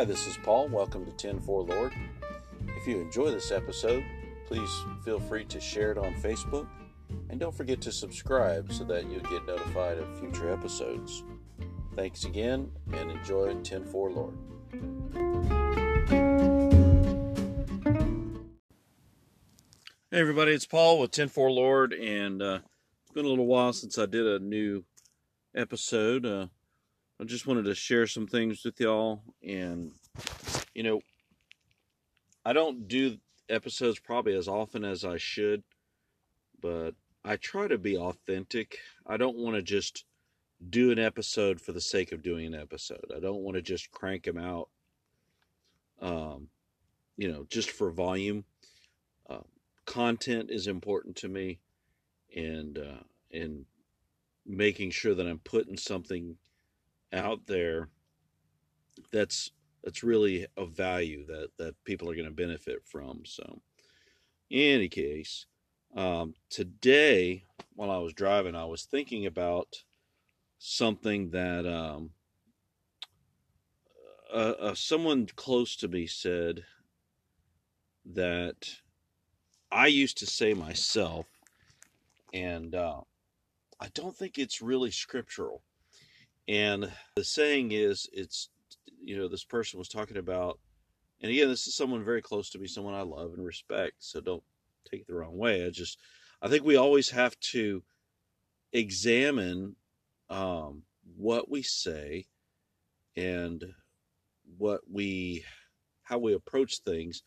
Hi, this is Paul. Welcome to 10 4 Lord. If you enjoy this episode, please feel free to share it on Facebook and don't forget to subscribe so that you'll get notified of future episodes. Thanks again and enjoy 10 4 Lord. Hey, everybody, it's Paul with 10 4 Lord, and uh, it's been a little while since I did a new episode. Uh, I just wanted to share some things with y'all. And, you know, I don't do episodes probably as often as I should, but I try to be authentic. I don't want to just do an episode for the sake of doing an episode. I don't want to just crank them out, um, you know, just for volume. Uh, content is important to me, and uh, and making sure that I'm putting something out there that's that's really of value that that people are going to benefit from. So, in any case, um, today while I was driving, I was thinking about something that um, uh, uh, someone close to me said that I used to say myself, and uh, I don't think it's really scriptural. And the saying is, it's, you know, this person was talking about, and again, this is someone very close to me, someone I love and respect. So don't take it the wrong way. I just, I think we always have to examine um, what we say and what we, how we approach things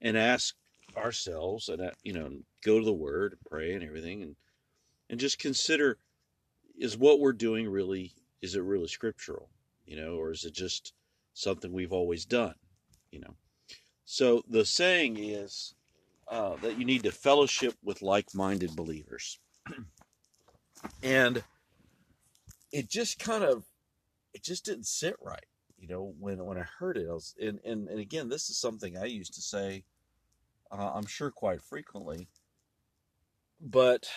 and ask ourselves and, uh, you know, go to the word and pray and everything and, and just consider is what we're doing really is it really scriptural you know or is it just something we've always done you know? So the saying is uh, that you need to fellowship with like-minded believers. And it just kind of it just didn't sit right you know when when i heard it. I was and and, and again this is something i used to say uh, i'm sure quite frequently. But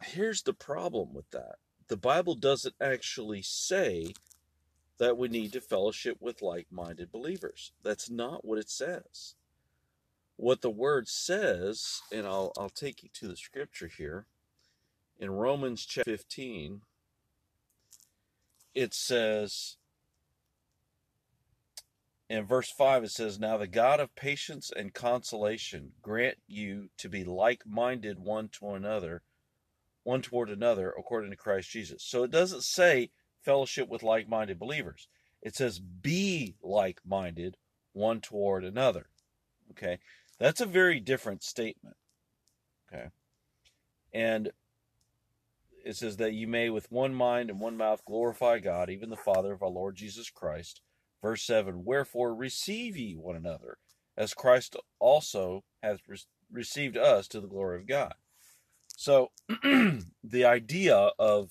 here's the problem with that the Bible doesn't actually say that we need to fellowship with like minded believers. That's not what it says. What the word says, and I'll, I'll take you to the scripture here, in Romans chapter 15, it says, in verse 5, it says, Now the God of patience and consolation grant you to be like minded one to another one toward another according to Christ Jesus. So it doesn't say fellowship with like minded believers, it says be like minded one toward another. Okay, that's a very different statement. Okay, and it says that you may with one mind and one mouth glorify God, even the Father of our Lord Jesus Christ. Verse 7 Wherefore receive ye one another, as Christ also hath re- received us to the glory of God. So the idea of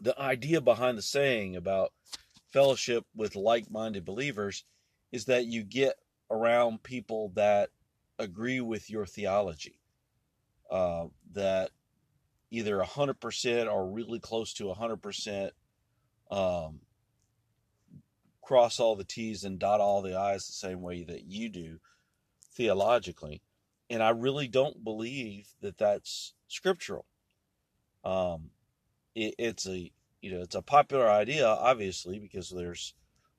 the idea behind the saying about fellowship with like-minded believers is that you get around people that agree with your theology, uh, that either 100% or really close to 100% um, cross all the T's and dot all the I's the same way that you do theologically and I really don't believe that that's scriptural. Um, it, it's a you know it's a popular idea, obviously, because there's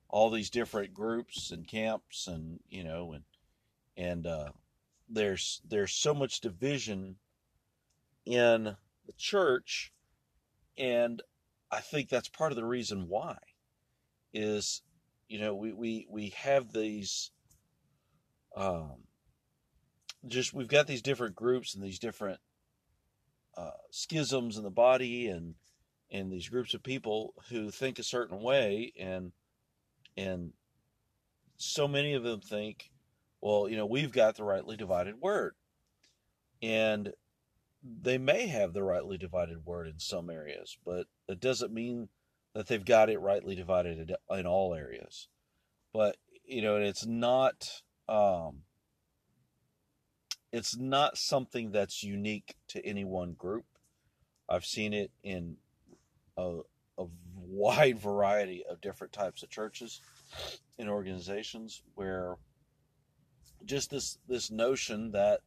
all these different groups and camps, and you know, and and uh, there's there's so much division in the church, and I think that's part of the reason why is you know we we we have these um just we've got these different groups and these different uh, schisms in the body and and these groups of people who think a certain way and and so many of them think well you know we've got the rightly divided word. And they may have the rightly divided word in some areas but it doesn't mean that they've got it rightly divided in all areas. But you know it's not um, it's not something that's unique to any one group. I've seen it in a, a wide variety of different types of churches and organizations where just this this notion that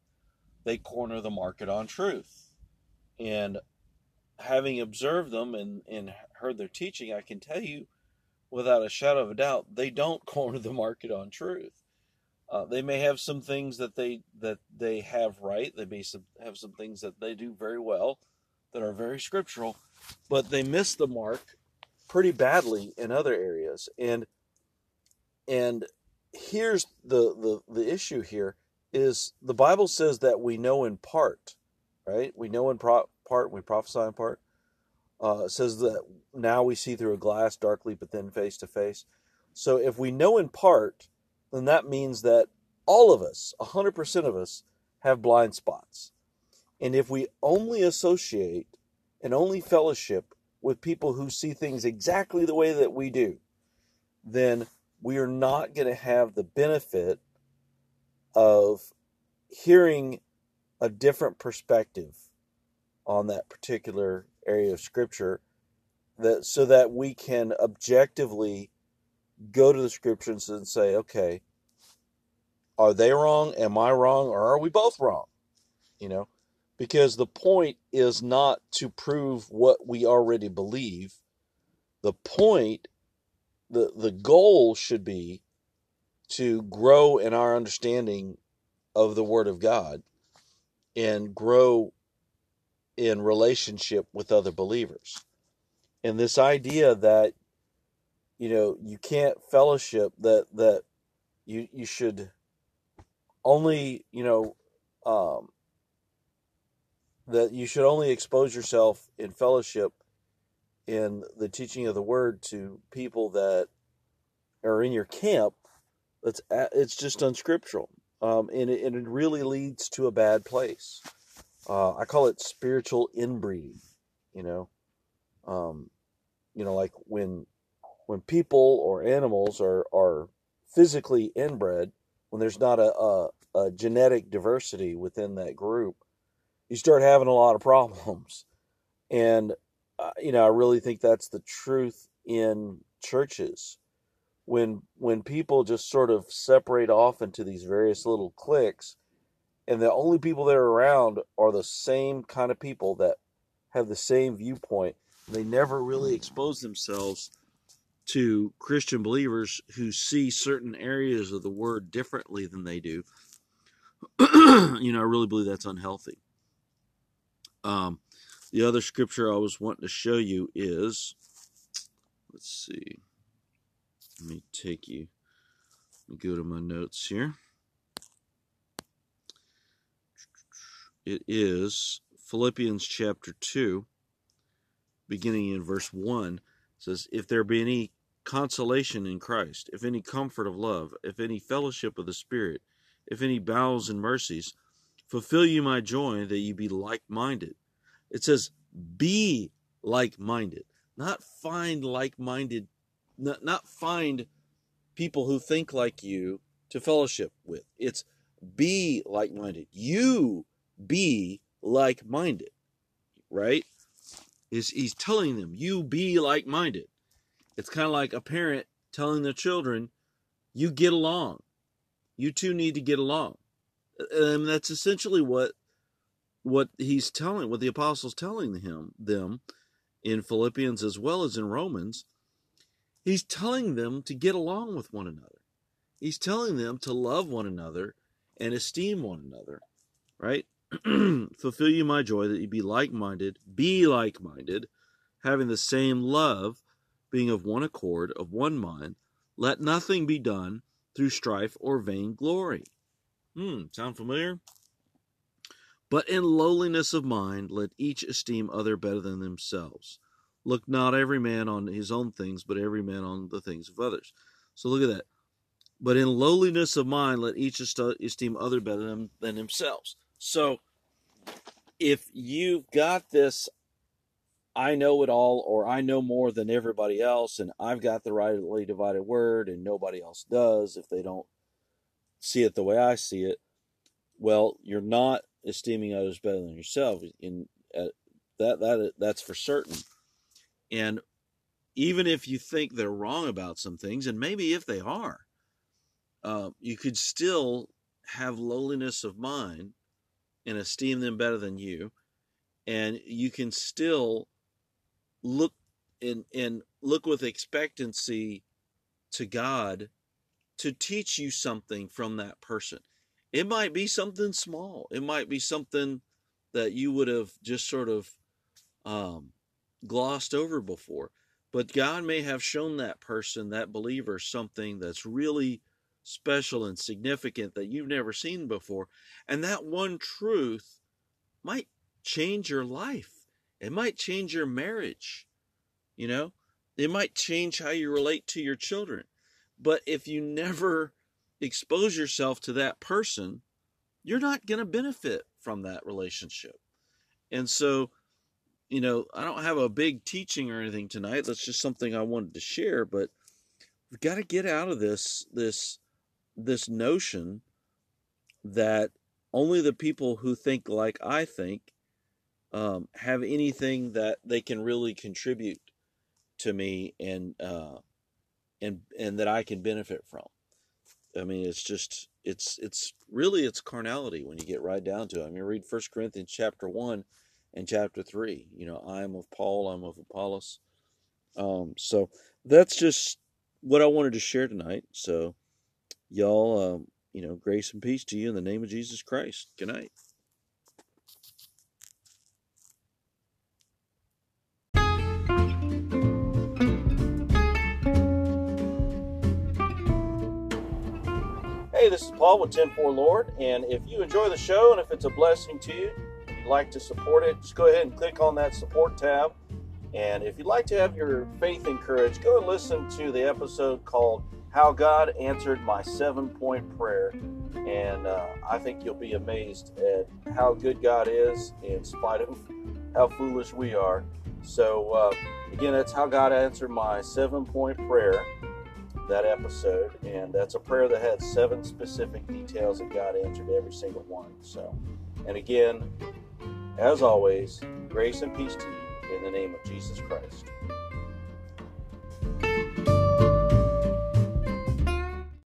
they corner the market on truth. And having observed them and, and heard their teaching, I can tell you without a shadow of a doubt, they don't corner the market on truth. Uh, they may have some things that they that they have right. They may some, have some things that they do very well that are very scriptural, but they miss the mark pretty badly in other areas. And and here's the the, the issue here is the Bible says that we know in part, right? We know in pro- part, we prophesy in part. Uh, it says that now we see through a glass darkly, but then face to face. So if we know in part, then that means that all of us, 100% of us, have blind spots. And if we only associate and only fellowship with people who see things exactly the way that we do, then we are not going to have the benefit of hearing a different perspective on that particular area of scripture that so that we can objectively go to the scriptures and say okay are they wrong? Am i wrong? Or are we both wrong? You know because the point is not to prove what we already believe. The point the the goal should be to grow in our understanding of the Word of God and grow in relationship with other believers. And this idea that you know you can't fellowship that that you you should only you know um, that you should only expose yourself in fellowship in the teaching of the word to people that are in your camp it's it's just unscriptural um, and, it, and it really leads to a bad place. Uh, I call it spiritual inbreeding. You know, um, you know, like when when people or animals are are physically inbred, when there's not a, a, a genetic diversity within that group, you start having a lot of problems. And uh, you know, I really think that's the truth in churches when when people just sort of separate off into these various little cliques and the only people that are around are the same kind of people that have the same viewpoint they never really expose themselves to christian believers who see certain areas of the word differently than they do you know i really believe that's unhealthy. Um, the other scripture i was wanting to show you is let's see. Let me take you, me go to my notes here. It is Philippians chapter 2, beginning in verse 1, says, If there be any consolation in Christ, if any comfort of love, if any fellowship of the Spirit, if any bowels and mercies, fulfill you my joy that you be like minded. It says, be like minded, not find like minded not, not find people who think like you to fellowship with. It's be like minded. You be like minded, right? Is he's telling them, you be like minded. It's kind of like a parent telling their children, you get along. You two need to get along. And that's essentially what what he's telling, what the apostles telling him them in Philippians as well as in Romans He's telling them to get along with one another. He's telling them to love one another and esteem one another, right? Fulfill you my joy that you be like minded, be like minded, having the same love, being of one accord, of one mind. Let nothing be done through strife or vain glory. Hmm, sound familiar? But in lowliness of mind, let each esteem other better than themselves. Look not every man on his own things, but every man on the things of others. So look at that. But in lowliness of mind, let each esteem other better than, than themselves. So if you've got this, I know it all, or I know more than everybody else, and I've got the rightly divided word, and nobody else does if they don't see it the way I see it, well, you're not esteeming others better than yourself. In uh, that that that's for certain. And even if you think they're wrong about some things, and maybe if they are, uh, you could still have lowliness of mind and esteem them better than you, and you can still look and and look with expectancy to God to teach you something from that person. It might be something small. It might be something that you would have just sort of um, glossed over before. But God may have shown that person, that believer, something that's really special and significant that you've never seen before. And that one truth might change your life. It might change your marriage. You know, it might change how you relate to your children. But if you never expose yourself to that person, you're not going to benefit from that relationship. And so, you know, I don't have a big teaching or anything tonight. That's just something I wanted to share, but we've got to get out of this this this notion that only the people who think like I think um, have anything that they can really contribute to me and uh, and and that I can benefit from. I mean, it's just it's it's really it's carnality when you get right down to it. I mean, read First Corinthians chapter one and chapter three. You know, I am of Paul, I'm of Apollos. Um, so that's just what I wanted to share tonight. So y'all, um, you know, grace and peace to you in the name of Jesus Christ. Good night. Hey, this is Paul with 10 4 Lord, and if you enjoy the show and if it's a blessing to you, you'd like to support it, just go ahead and click on that support tab. And if you'd like to have your faith encouraged, go and listen to the episode called How God Answered My Seven Point Prayer. And uh, I think you'll be amazed at how good God is in spite of how foolish we are. So, uh, again, that's how God answered my seven point prayer that episode, and that's a prayer that had seven specific details that God answered every single one. So, and again, as always, grace and peace to you in the name of Jesus Christ.